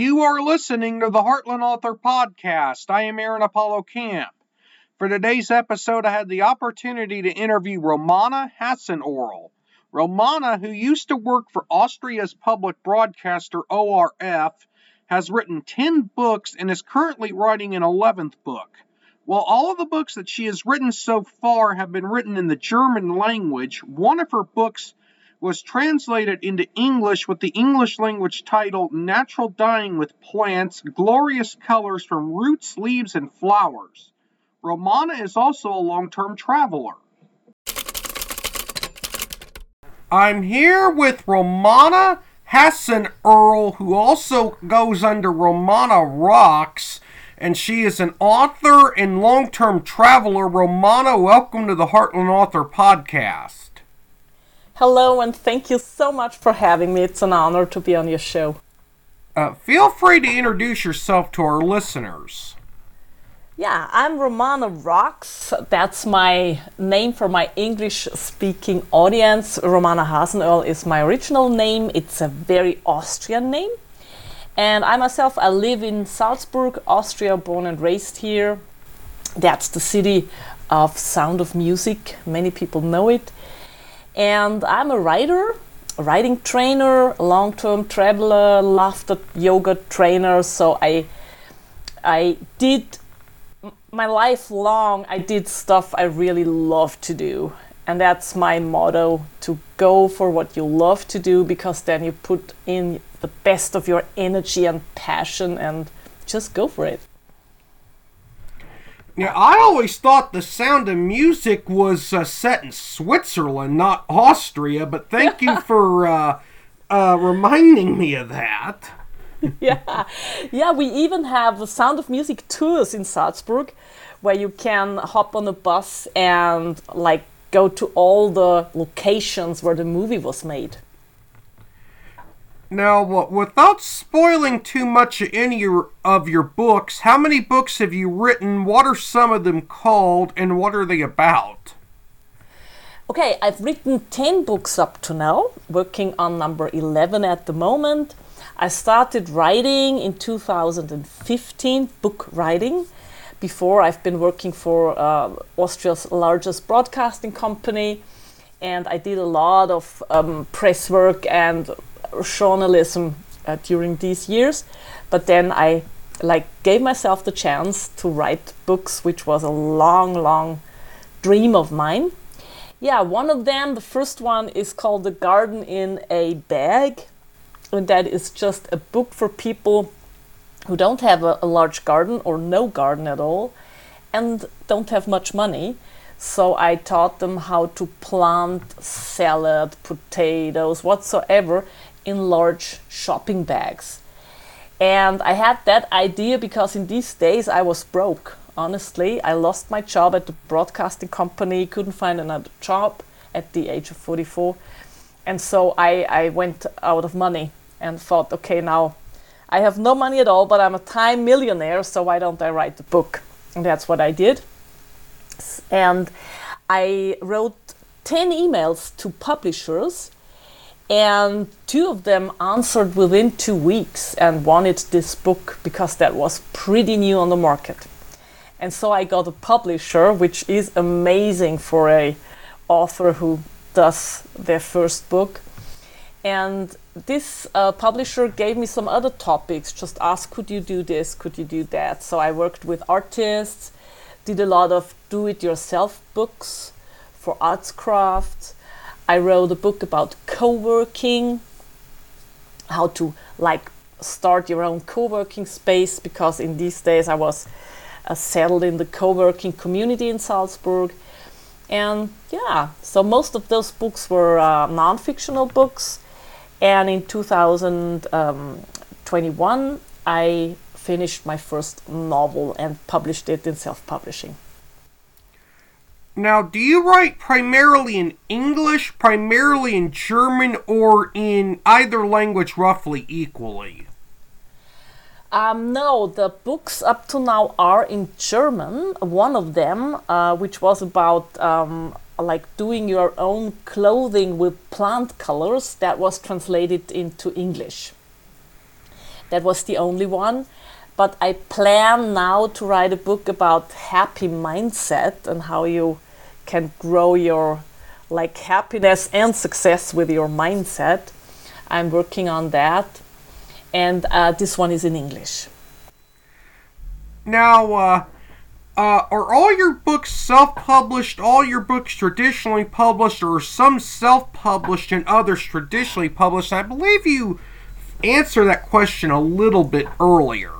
You are listening to the Heartland Author Podcast. I am Aaron Apollo Camp. For today's episode, I had the opportunity to interview Romana Hasenöhrl. Romana, who used to work for Austria's public broadcaster ORF, has written 10 books and is currently writing an 11th book. While all of the books that she has written so far have been written in the German language, one of her books was translated into English with the English language title Natural Dyeing with Plants Glorious Colors from Roots, Leaves, and Flowers. Romana is also a long term traveler. I'm here with Romana Hassan Earl, who also goes under Romana Rocks, and she is an author and long term traveler. Romana, welcome to the Heartland Author Podcast. Hello, and thank you so much for having me. It's an honor to be on your show. Uh, feel free to introduce yourself to our listeners. Yeah, I'm Romana Rocks. That's my name for my English speaking audience. Romana Hasenöhrl is my original name. It's a very Austrian name. And I myself, I live in Salzburg, Austria, born and raised here. That's the city of Sound of Music. Many people know it. And I'm a writer, a writing trainer, long term traveler, laughter yoga trainer. So I, I did my life long, I did stuff I really love to do. And that's my motto to go for what you love to do because then you put in the best of your energy and passion and just go for it. Yeah, I always thought the sound of music was uh, set in Switzerland, not Austria, but thank you for uh, uh, reminding me of that. yeah, yeah, we even have the Sound of Music tours in Salzburg where you can hop on a bus and like go to all the locations where the movie was made. Now, without spoiling too much of any of your books, how many books have you written? What are some of them called, and what are they about? Okay, I've written 10 books up to now, working on number 11 at the moment. I started writing in 2015, book writing. Before, I've been working for uh, Austria's largest broadcasting company, and I did a lot of um, press work and journalism uh, during these years. But then I like gave myself the chance to write books, which was a long, long dream of mine. Yeah, one of them, the first one, is called The Garden in a Bag. And that is just a book for people who don't have a, a large garden or no garden at all and don't have much money. So I taught them how to plant salad, potatoes, whatsoever in large shopping bags. And I had that idea because in these days I was broke. Honestly, I lost my job at the broadcasting company, couldn't find another job at the age of 44. And so I, I went out of money and thought, okay, now I have no money at all, but I'm a time millionaire, so why don't I write the book? And that's what I did. And I wrote 10 emails to publishers and two of them answered within two weeks and wanted this book because that was pretty new on the market. And so i got a publisher which is amazing for a author who does their first book. And this uh, publisher gave me some other topics just asked could you do this could you do that? So i worked with artists did a lot of do it yourself books for arts crafts I wrote a book about co-working, how to like start your own co-working space because in these days I was uh, settled in the co-working community in Salzburg. And yeah, so most of those books were uh, non-fictional books. And in 2021, um, I finished my first novel and published it in self-publishing. Now, do you write primarily in English, primarily in German, or in either language roughly equally? Um, no, the books up to now are in German. One of them, uh, which was about um, like doing your own clothing with plant colors, that was translated into English. That was the only one. But I plan now to write a book about happy mindset and how you can grow your like happiness and success with your mindset. I'm working on that, and uh, this one is in English. Now, uh, uh, are all your books self-published? All your books traditionally published, or some self-published and others traditionally published? I believe you answered that question a little bit earlier.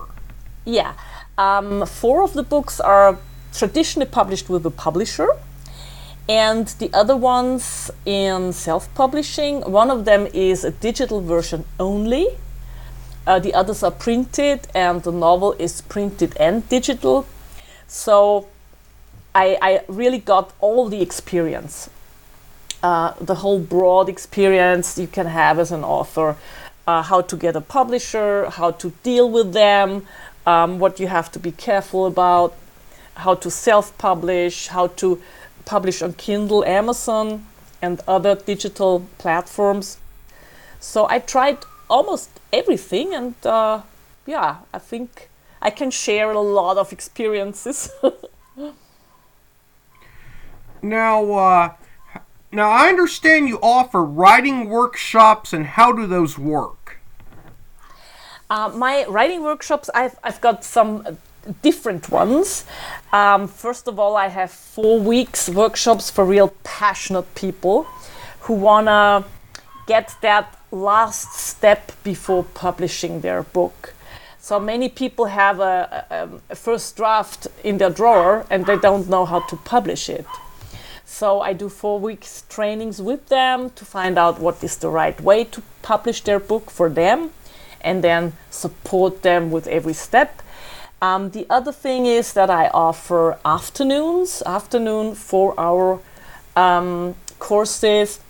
Yeah, um, four of the books are traditionally published with a publisher and the other ones in self-publishing. One of them is a digital version only. Uh, the others are printed and the novel is printed and digital. So i, I really got all the experience. Uh, the whole broad experience you can have as an author uh, how to get a publisher how to deal with them um, what you have to be careful about how to self-publish how to publish on Kindle, Amazon, and other digital platforms. So I tried almost everything, and uh, yeah, I think I can share a lot of experiences. now, uh, now I understand you offer writing workshops, and how do those work? Uh, my writing workshops, I've, I've got some different ones. Um, first of all, I have four weeks workshops for real passionate people who want to get that last step before publishing their book. So many people have a, a, a, first draft in their drawer and they don't know how to publish it. So I do four weeks trainings with them to find out what is the right way to publish their book for them and then support them with every step um, the other thing is that I offer afternoons, afternoon four hour um, courses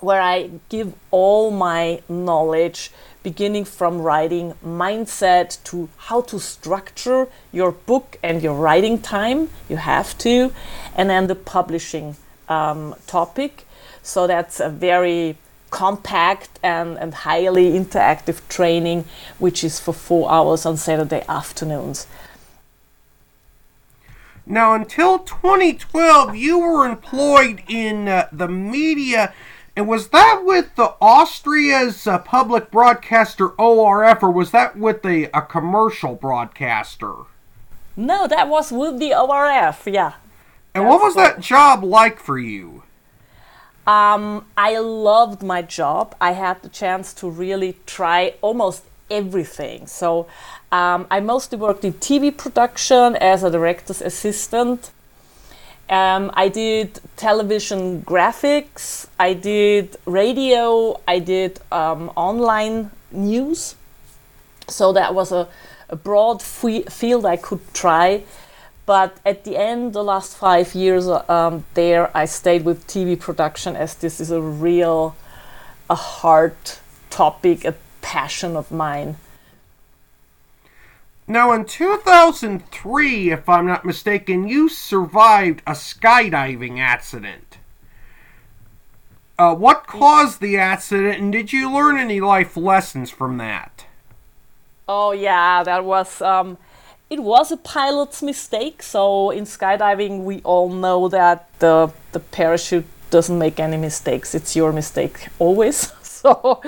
where I give all my knowledge, beginning from writing mindset to how to structure your book and your writing time. You have to, and then the publishing um, topic. So that's a very compact and, and highly interactive training, which is for four hours on Saturday afternoons. Now, until 2012, you were employed in uh, the media, and was that with the Austria's uh, public broadcaster ORF, or was that with a, a commercial broadcaster? No, that was with the ORF, yeah. And That's what was that job like for you? Um, I loved my job. I had the chance to really try almost everything. So um, I mostly worked in TV production as a director's assistant. Um, I did television graphics, I did radio, I did um, online news. So that was a, a broad field I could try. But at the end, the last five years um, there, I stayed with TV production as this is a real, a hard topic, a passion of mine. Now, in 2003, if I'm not mistaken, you survived a skydiving accident. Uh, what caused the accident, and did you learn any life lessons from that? Oh, yeah, that was. Um, it was a pilot's mistake. So in skydiving, we all know that the the parachute doesn't make any mistakes. It's your mistake always. so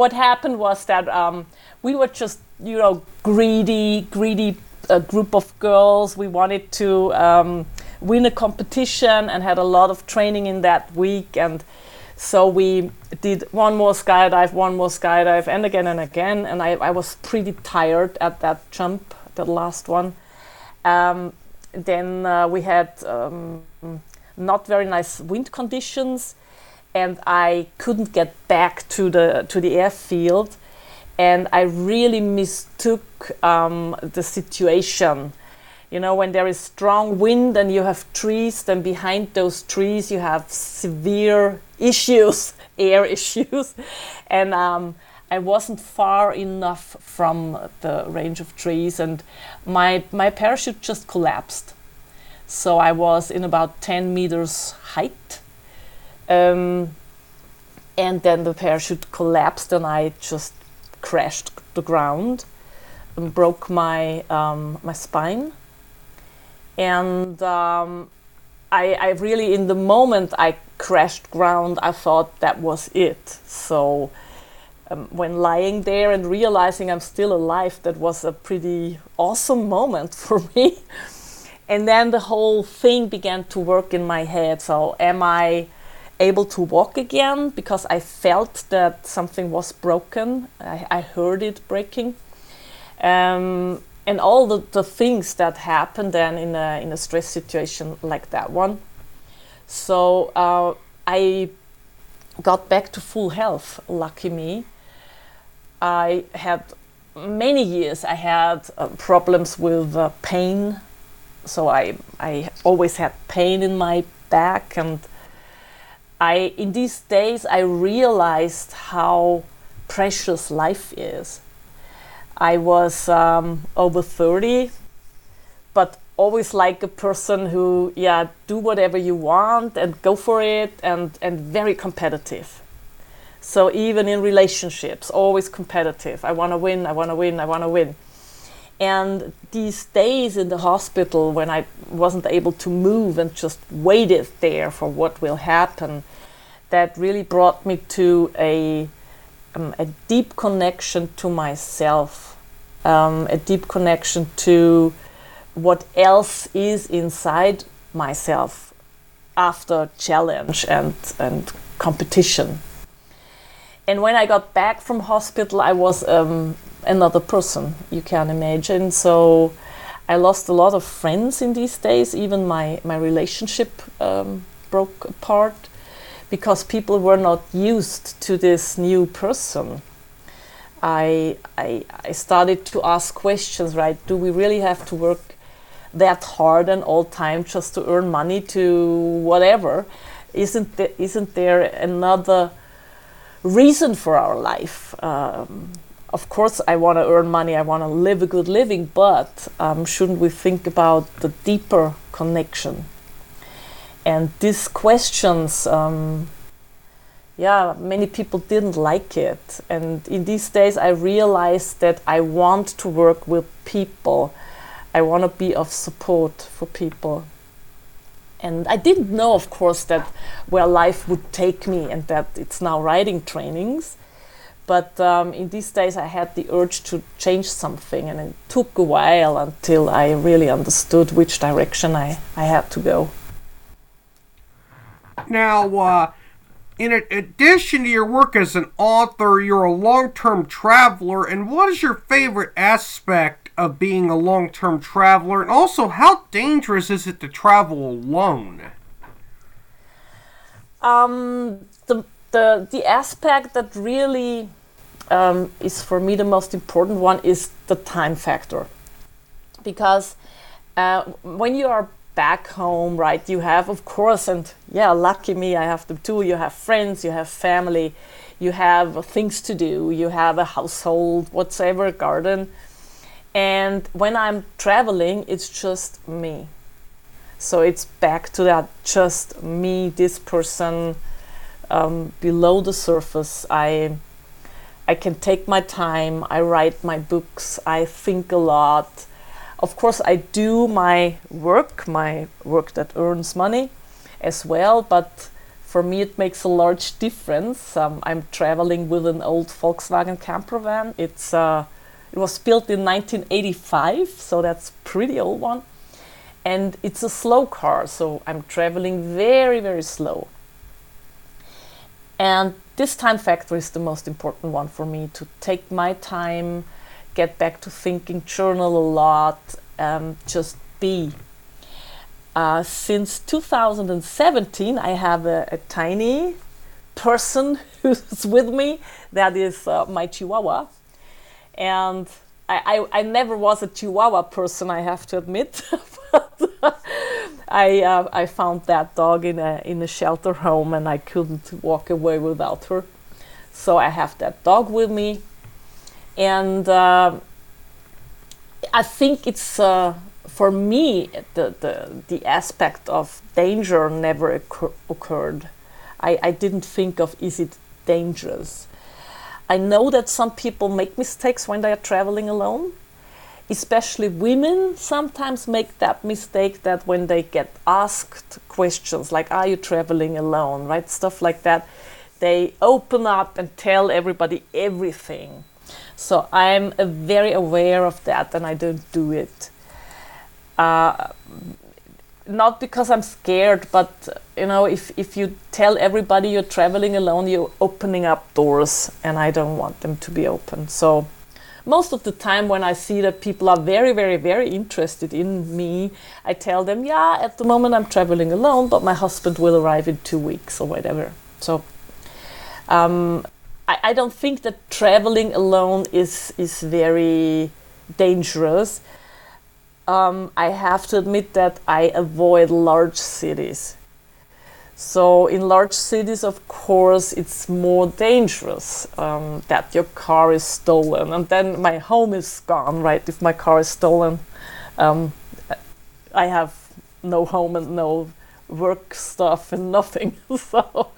what happened was that um, we were just you know greedy, greedy uh, group of girls. We wanted to um, win a competition and had a lot of training in that week and. So we did one more skydive, one more skydive, and again and again. And I, I was pretty tired at that jump the last one. Um, then uh, we had um, not very nice wind conditions, and I couldn't get back to the to the airfield, and I really mistook um, the situation. You know, when there is strong wind and you have trees, then behind those trees you have severe issues, air issues, and um, I wasn't far enough from the range of trees, and my my parachute just collapsed. So I was in about 10 meters height, um, and then the parachute collapsed, and I just crashed the ground and broke my um, my spine. And um, I, I really, in the moment I crashed ground, I thought that was it. So um, when lying there and realizing I'm still alive, that was a pretty awesome moment for me. and then the whole thing began to work in my head. So, am I able to walk again? Because I felt that something was broken. I, I heard it breaking. Um, and all the, the things that happen then in a, in a stress situation like that one. So, uh, I got back to full health, lucky me. I had many years I had uh, problems with uh, pain. So I I always had pain in my back and I in these days I realized how precious life is. I was um, over 30 but always like a person who yeah do whatever you want and go for it and and very competitive so even in relationships, always competitive. I want to win, I want to win, I want to win. And these days in the hospital when I wasn't able to move and just waited there for what will happen, that really brought me to a, um, a deep connection to myself, um, a deep connection to what else is inside myself after challenge and, and competition and when I got back from hospital, I was um, another person. You can imagine. So I lost a lot of friends in these days. Even my my relationship um, broke apart because people were not used to this new person. I, I I started to ask questions. Right? Do we really have to work that hard and all time just to earn money to whatever? Isn't isn't there another reason for our life. Um, of course, I want to earn money, I want to live a good living, but um, shouldn't we think about the deeper connection? And these questions, um, yeah, many people didn't like it. And in these days, I realized that I want to work with people. I want to be of support for people and I didn't know, of course, that where life would take me and that it's now writing trainings. But um, in these days, I had the urge to change something, and it took a while until I really understood which direction I, I had to go. Now, uh, in addition to your work as an author, you're a long term traveler, and what is your favorite aspect of being a long term traveler? And also, how dangerous is it to travel alone? Um, the, the, the aspect that really um, is for me the most important one is the time factor. Because uh, when you are back home, right, you have, of course, and yeah, lucky me, I have them too. You have friends, you have family, you have things to do, you have a household, whatsoever, garden and when I'm traveling, it's just me. So it's back to that just me, this person um, below the surface. I I can take my time. I write my books. I think a lot. Of course, I do my work, my work that earns money as well. But for me, it makes a large difference. Um, I'm traveling with an old Volkswagen camper van. It's uh, it was built in 1985, so that's pretty old one. And it's a slow car, so I'm traveling very, very slow. And this time factor is the most important one for me to take my time, get back to thinking, journal a lot, um, just be. Uh, since 2017, I have a, a, tiny person who's with me. That is uh, my Chihuahua and I, I, I, never was a Chihuahua person, I have to admit. but I uh, I found that dog in a in a shelter home, and I couldn't walk away without her. So I have that dog with me, and uh, I think it's uh, for me the, the the aspect of danger never occur- occurred. I, I didn't think of is it dangerous I know that some people make mistakes when they are traveling alone. Especially women sometimes make that mistake that when they get asked questions like, Are you traveling alone? right? Stuff like that, they open up and tell everybody everything. So I'm very aware of that and I don't do it. Uh, not because I'm scared, but you know, if, if you tell everybody you're traveling alone, you're opening up doors, and I don't want them to be open. So, most of the time, when I see that people are very, very, very interested in me, I tell them, yeah, at the moment I'm traveling alone, but my husband will arrive in two weeks or whatever. So, um, I, I don't think that traveling alone is is very dangerous um, I have to admit that I avoid large cities. So, in large cities, of course, it's more dangerous um, that your car is stolen, and then my home is gone, right? If my car is stolen, um, I have no home and no work stuff and nothing. so,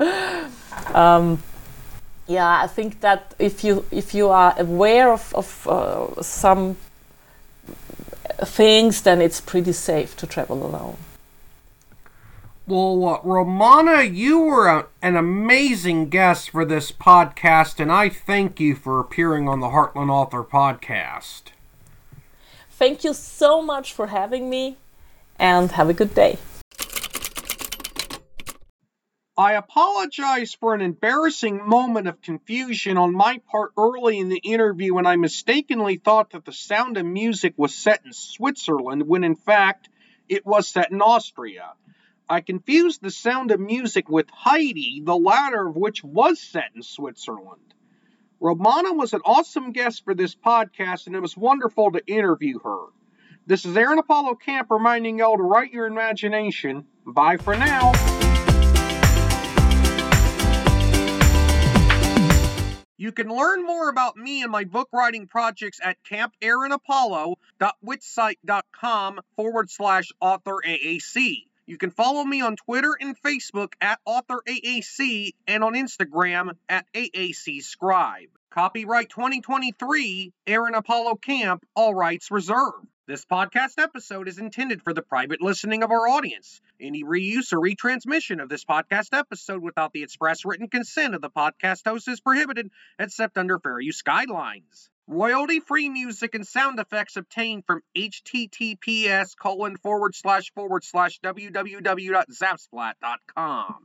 um, yeah, I think that if you if you are aware of, of uh, some things, then it's pretty safe to travel alone. Well, uh, Romana, you were a, an amazing guest for this podcast, and I thank you for appearing on the Heartland Author podcast. Thank you so much for having me, and have a good day. I apologize for an embarrassing moment of confusion on my part early in the interview when I mistakenly thought that the sound of music was set in Switzerland when in fact it was set in Austria. I confused the sound of music with Heidi, the latter of which was set in Switzerland. Romana was an awesome guest for this podcast, and it was wonderful to interview her. This is Aaron Apollo Camp reminding y'all to write your imagination. Bye for now. You can learn more about me and my book writing projects at campaaronapollo.wixsite.com forward slash author AAC. You can follow me on Twitter and Facebook at author AAC and on Instagram at AAC Scribe. Copyright 2023, Aaron Apollo Camp, all rights reserved. This podcast episode is intended for the private listening of our audience. Any reuse or retransmission of this podcast episode without the express written consent of the podcast host is prohibited, except under fair use guidelines. Royalty free music and sound effects obtained from https colon forward slash forward slash www.zapsplat.com.